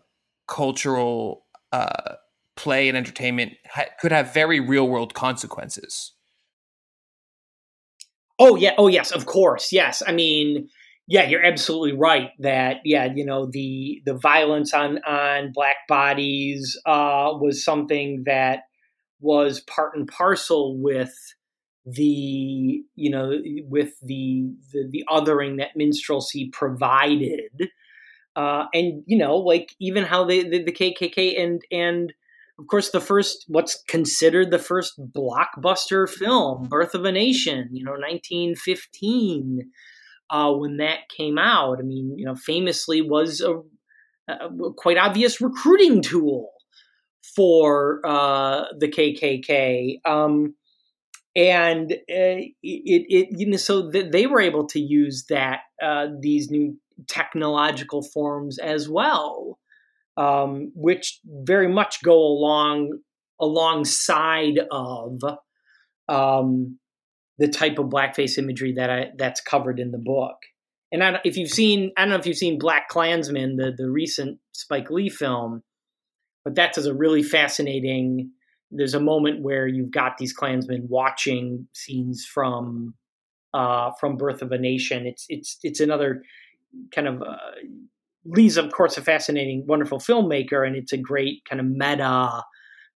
cultural uh, play and entertainment ha- could have very real world consequences. Oh yeah. Oh yes. Of course. Yes. I mean yeah, you're absolutely right that yeah, you know the the violence on on black bodies uh, was something that was part and parcel with the you know with the the, the othering that minstrelsy provided, uh, and you know like even how they the, the KKK and and of course the first what's considered the first blockbuster film, Birth of a Nation, you know, 1915 uh, when that came out. I mean, you know, famously was a, a quite obvious recruiting tool for uh, the KKK. Um, and uh, it, it, you know, so th- they were able to use that uh, these new technological forms as well, um, which very much go along alongside of um, the type of blackface imagery that I that's covered in the book. and I, if you've seen, I don't know if you've seen BlacKkKlansman, the the recent Spike Lee film, but that's a really fascinating. There's a moment where you've got these Klansmen watching scenes from uh, from Birth of a Nation. It's it's it's another kind of uh, Lee's of course a fascinating, wonderful filmmaker, and it's a great kind of meta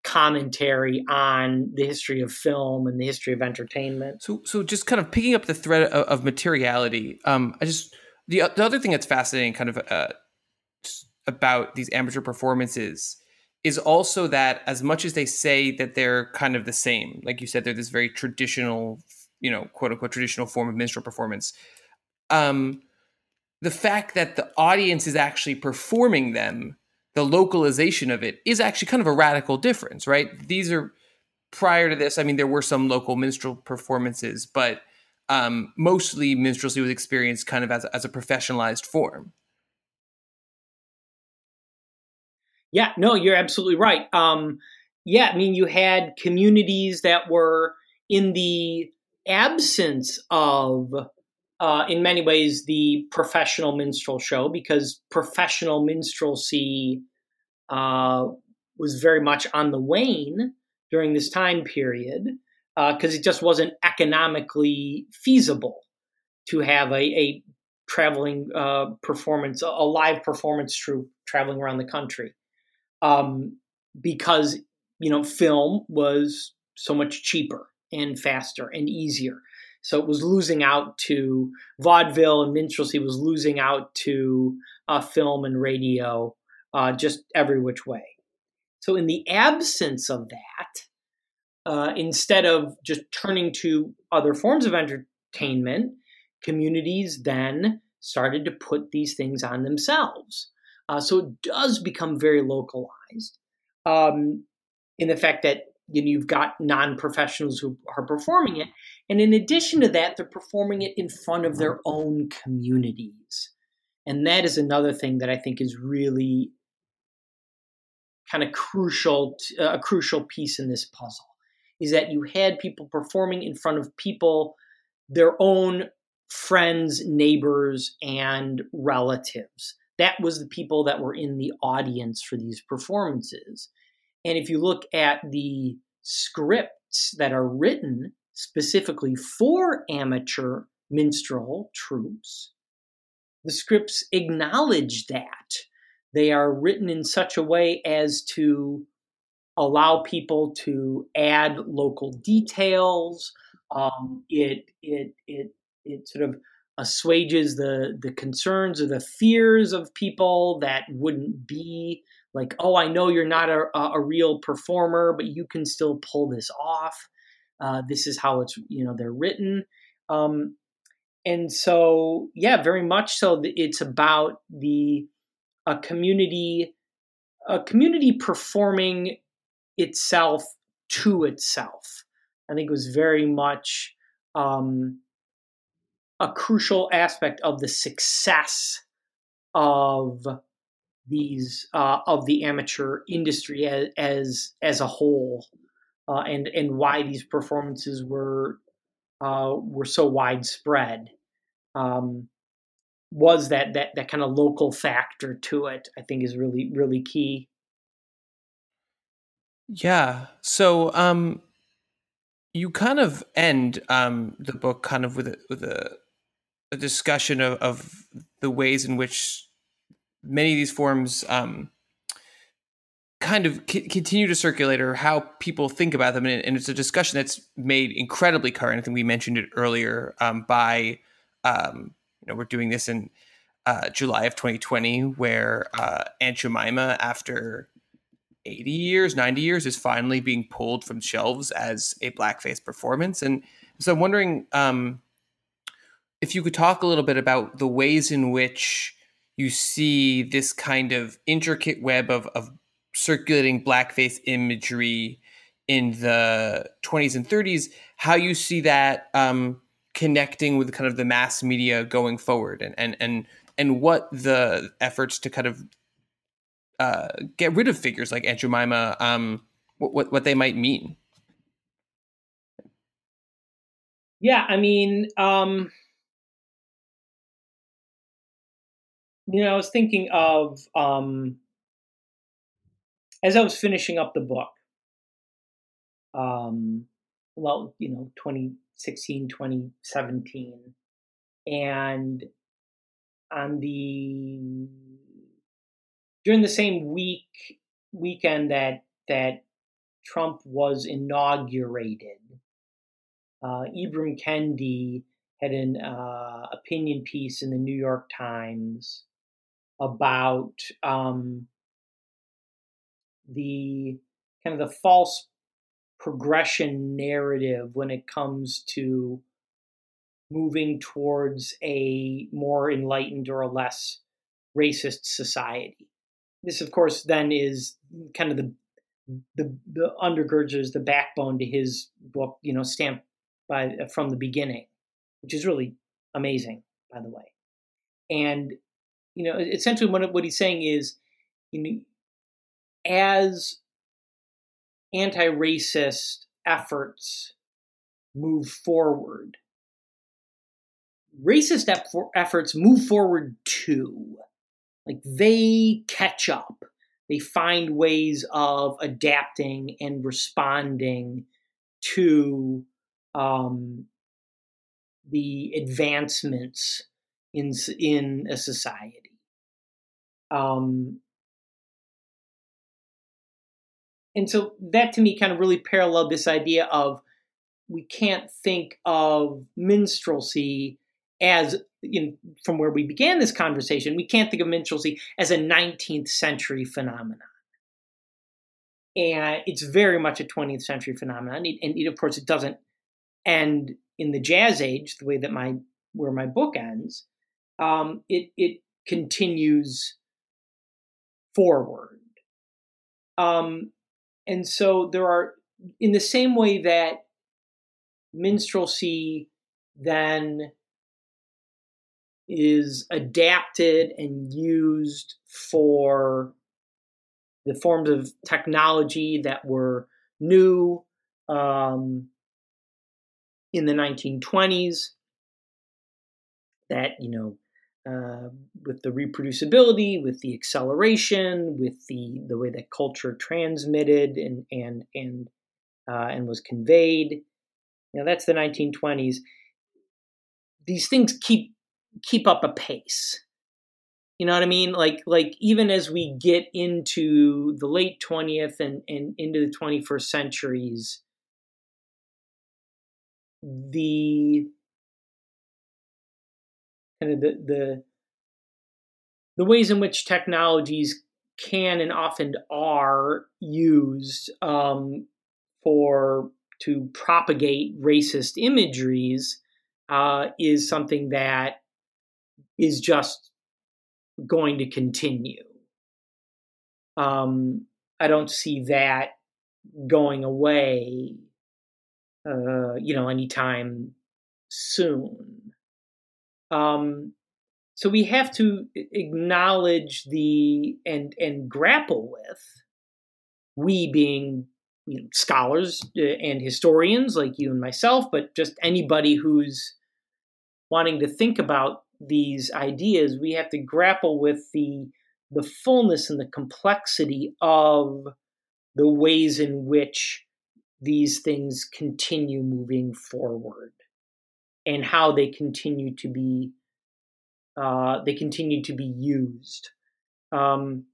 commentary on the history of film and the history of entertainment. So, so just kind of picking up the thread of, of materiality. Um, I just the the other thing that's fascinating, kind of uh, about these amateur performances, is also that as much as they say that they're kind of the same, like you said, they're this very traditional, you know, quote unquote traditional form of minstrel performance. Um, the fact that the audience is actually performing them the localization of it is actually kind of a radical difference, right? These are prior to this. I mean, there were some local minstrel performances, but um, mostly minstrelsy was experienced kind of as as a professionalized form. Yeah, no, you're absolutely right. Um, yeah, I mean, you had communities that were in the absence of uh, in many ways the professional minstrel show because professional minstrelsy uh, was very much on the wane during this time period because uh, it just wasn't economically feasible to have a, a traveling uh, performance, a live performance troupe traveling around the country, um, because you know film was so much cheaper and faster and easier. So it was losing out to vaudeville and minstrelsy was losing out to uh, film and radio, uh, just every which way. So in the absence of that, uh, instead of just turning to other forms of entertainment, communities then started to put these things on themselves. Uh, so it does become very localized um, in the fact that know, you've got non-professionals who are performing it. And in addition to that they're performing it in front of their own communities. And that is another thing that i think is really kind of crucial uh, a crucial piece in this puzzle is that you had people performing in front of people their own friends neighbors and relatives. That was the people that were in the audience for these performances and if you look at the scripts that are written specifically for amateur minstrel troupes, the scripts acknowledge that. They are written in such a way as to allow people to add local details. Um, it, it, it, it sort of assuages the, the concerns or the fears of people that wouldn't be like, oh, I know you're not a, a real performer, but you can still pull this off. Uh, this is how it's, you know, they're written. Um, and so, yeah, very much so. It's about the a community, a community performing itself to itself. I think it was very much um, a crucial aspect of the success of these uh, of the amateur industry as as, as a whole, uh, and and why these performances were uh, were so widespread. Um, was that that that kind of local factor to it? I think is really really key. Yeah. So um, you kind of end um, the book kind of with a, with a, a discussion of, of the ways in which many of these forms um, kind of c- continue to circulate or how people think about them. And, and, it's a discussion that's made incredibly current. I think we mentioned it earlier um, by, um, you know, we're doing this in uh, July of 2020, where uh, Aunt Jemima, after 80 years, 90 years, is finally being pulled from shelves as a blackface performance. And so I'm wondering um, if you could talk a little bit about the ways in which you see this kind of intricate web of, of circulating blackface imagery in the 20s and 30s, how you see that um, connecting with kind of the mass media going forward and, and, and, and what the efforts to kind of uh, get rid of figures like Aunt Jemima, um, what, what, they might mean. Yeah, I mean, um, you know, I was thinking of um, as I was finishing up the book. Um, well, you know, 2016, 2017, and on the during the same week weekend that that Trump was inaugurated, uh, Ibram Kendi had an uh, opinion piece in the New York Times about um, the kind of the false progression narrative when it comes to moving towards a more enlightened or a less racist society. This, of course, then is kind of the the, the undergirds the backbone to his book, you know, stamped by from the beginning, which is really amazing, by the way. And you know, essentially, what what he's saying is, you know, as anti-racist efforts move forward, racist efforts move forward too. Like they catch up. They find ways of adapting and responding to um, the advancements in in a society. Um, and so that to me kind of really paralleled this idea of we can't think of minstrelsy as in, from where we began this conversation, we can't think of minstrelsy as a 19th century phenomenon. And it's very much a 20th century phenomenon. And, and it, of course, it doesn't end in the jazz age, the way that my where my book ends. Um, it it continues forward. Um, and so there are, in the same way that minstrelsy then is adapted and used for the forms of technology that were new um, in the 1920s that you know uh, with the reproducibility, with the acceleration, with the the way that culture transmitted and and and uh, and was conveyed. You know, that's the 1920s. These things keep keep up a pace. You know what I mean? Like like even as we get into the late 20th and, and into the 21st centuries, the kind of the the the ways in which technologies can and often are used um, for to propagate racist imageries uh, is something that is just going to continue. Um, I don't see that going away, uh, you know, anytime soon. Um, so we have to acknowledge the and and grapple with we being you know, scholars uh, and historians like you and myself, but just anybody who's wanting to think about these ideas, we have to grapple with the the fullness and the complexity of the ways in which these things continue moving forward and how they continue to be uh, they continue to be used. Um,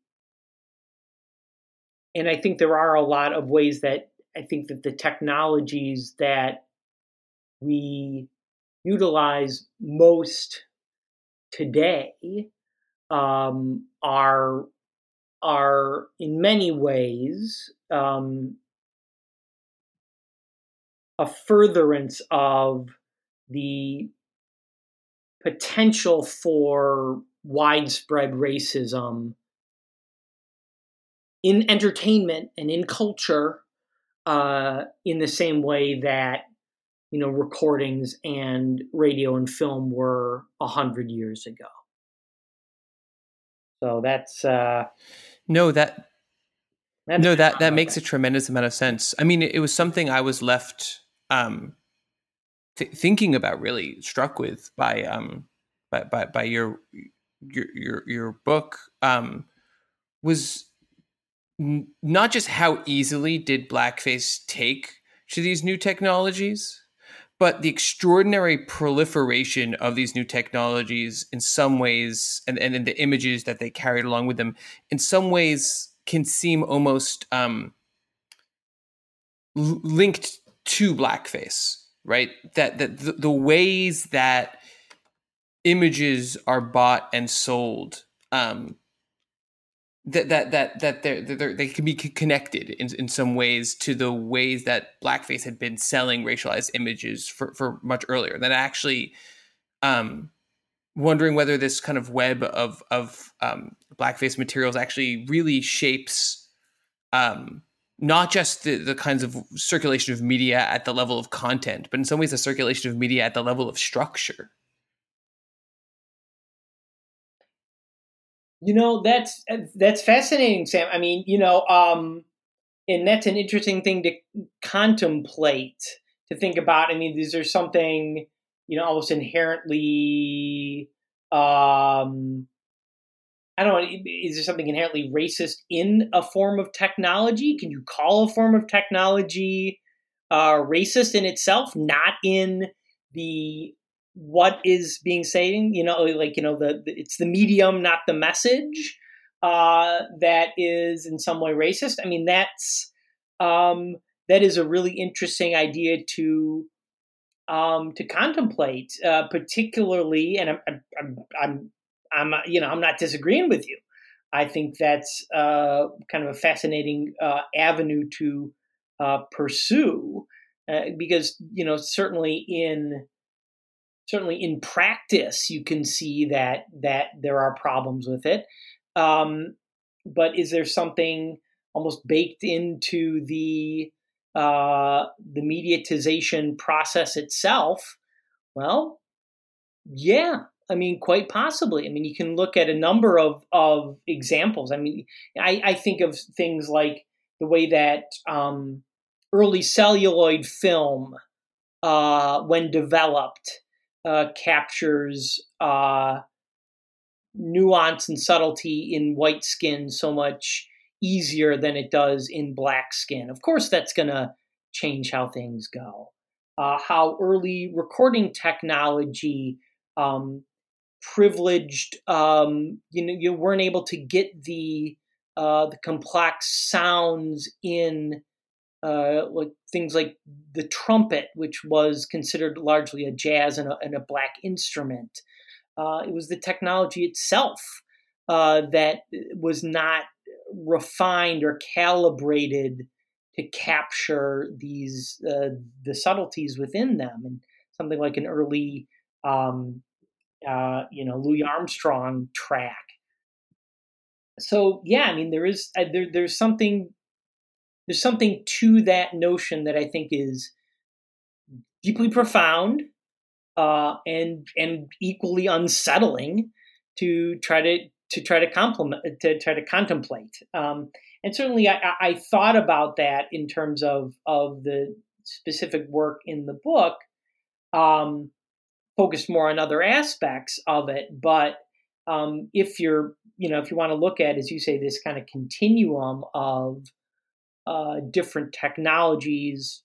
and I think there are a lot of ways that I think that the technologies that we utilize most today um, are are in many ways um, a furtherance of the potential for widespread racism in entertainment and in culture uh, in the same way that you know recordings and radio and film were a hundred years ago. So that's uh, no that no that that makes a tremendous amount of sense. I mean, it, it was something I was left um, th- thinking about, really struck with by um by by, by your your your your book um, was n- not just how easily did blackface take to these new technologies, but the extraordinary proliferation of these new technologies in some ways, and and, and the images that they carried along with them, in some ways can seem almost um, linked to blackface, right? That that the, the ways that images are bought and sold um, that that that that they're, they can be connected in, in some ways to the ways that blackface had been selling racialized images for, for much earlier that actually um, wondering whether this kind of web of of um, blackface materials actually really shapes um, not just the, the kinds of circulation of media at the level of content but in some ways the circulation of media at the level of structure You know, that's that's fascinating, Sam. I mean, you know, um, and that's an interesting thing to contemplate, to think about. I mean, is there something, you know, almost inherently, um, I don't know, is there something inherently racist in a form of technology? Can you call a form of technology uh, racist in itself, not in the what is being saying you know like you know the, it's the medium not the message uh, that is in some way racist i mean that's um, that is a really interesting idea to um, to contemplate uh, particularly and I'm, I'm i'm i'm you know i'm not disagreeing with you. I think that's uh, kind of a fascinating uh, avenue to uh, pursue uh, because you know certainly in certainly in practice you can see that that there are problems with it. Um, but is there something almost baked into the uh, the mediatization process itself? Well yeah i mean quite possibly i mean you can look at a number of of examples i mean i, I think of things like the way that um, early celluloid film uh, when developed uh, captures uh, nuance and subtlety in white skin so much easier than it does in black skin. Of course, that's going to change how things go. Uh, how early recording technology um, privileged, um, you know, you weren't able to get the uh, the complex sounds in uh, like things like the trumpet, which was considered largely a jazz and a, and a black instrument. Uh, it was the technology itself uh, that was not refined or calibrated to capture these uh, the subtleties within them, and something like an early, um, uh, you know, Louis Armstrong track. So yeah, I mean, there is uh, there, there's something there's something to that notion that I think is deeply profound uh, and and equally unsettling to try to to try to compliment to try to contemplate. Um, and certainly, I, I, thought about that in terms of of the specific work in the book, um, focused more on other aspects of it. But um, if you're you know if you want to look at, as you say, this kind of continuum of uh, different technologies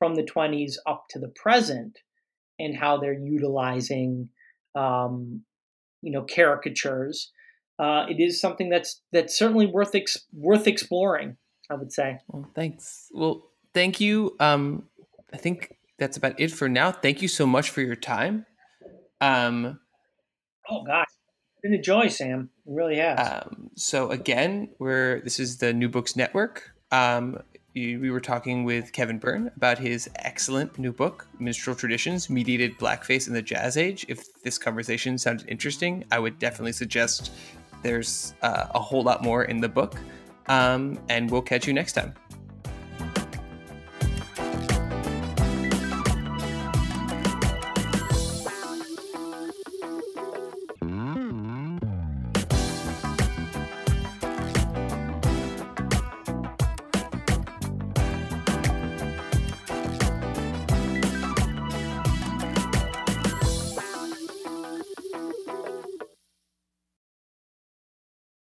from the 20s up to the present and how they're utilizing um, you know caricatures uh, it is something that's that's certainly worth ex- worth exploring i would say well thanks well thank you um, i think that's about it for now thank you so much for your time um, oh gosh been a joy sam it really has um, so again we're this is the new books network um, we were talking with Kevin Byrne about his excellent new book, Minstrel Traditions Mediated Blackface in the Jazz Age. If this conversation sounded interesting, I would definitely suggest there's uh, a whole lot more in the book. Um, and we'll catch you next time.